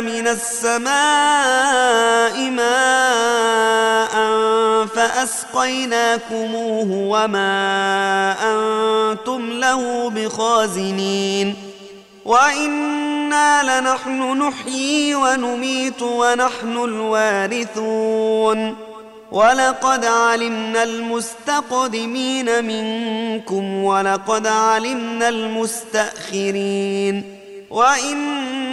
من السماء ماء فأسقيناكموه وما أنتم له بخازنين وإنا لنحن نحيي ونميت ونحن الوارثون ولقد علمنا المستقدمين منكم ولقد علمنا المستأخرين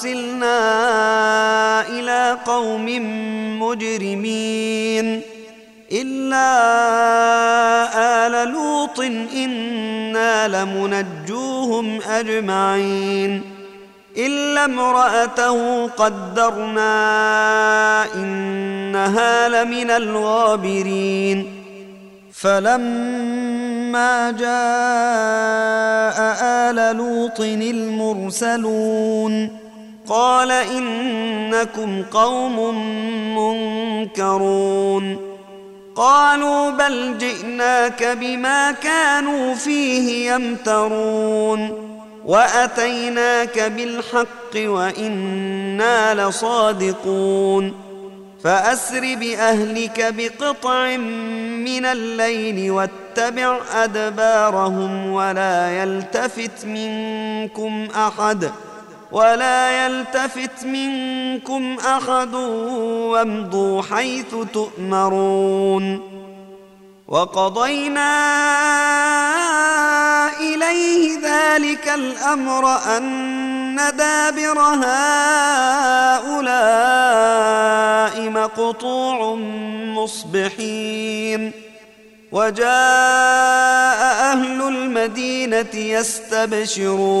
أرسلنا إلى قوم مجرمين إلا آل لوط إنا لمنجوهم أجمعين إلا امرأته قدرنا إنها لمن الغابرين فلما جاء آل لوط المرسلون قال إنكم قوم منكرون. قالوا بل جئناك بما كانوا فيه يمترون. وأتيناك بالحق وإنا لصادقون. فأسر بأهلك بقطع من الليل واتبع أدبارهم ولا يلتفت منكم أحد. ولا يلتفت منكم أحد وامضوا حيث تؤمرون وقضينا إليه ذلك الأمر أن دابر هؤلاء مقطوع مصبحين وجاء أهل المدينة يستبشرون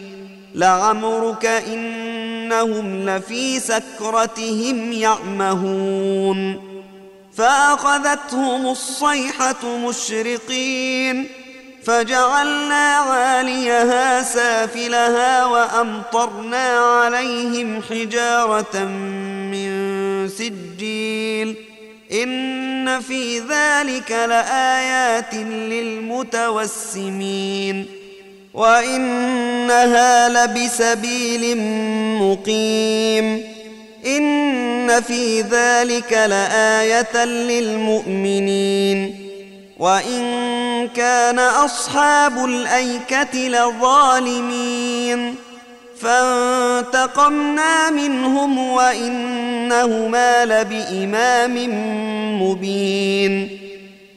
لعمرك انهم لفي سكرتهم يعمهون فاخذتهم الصيحه مشرقين فجعلنا عاليها سافلها وامطرنا عليهم حجاره من سجيل ان في ذلك لايات للمتوسمين وانها لبسبيل مقيم ان في ذلك لايه للمؤمنين وان كان اصحاب الايكه لظالمين فانتقمنا منهم وانهما لبامام مبين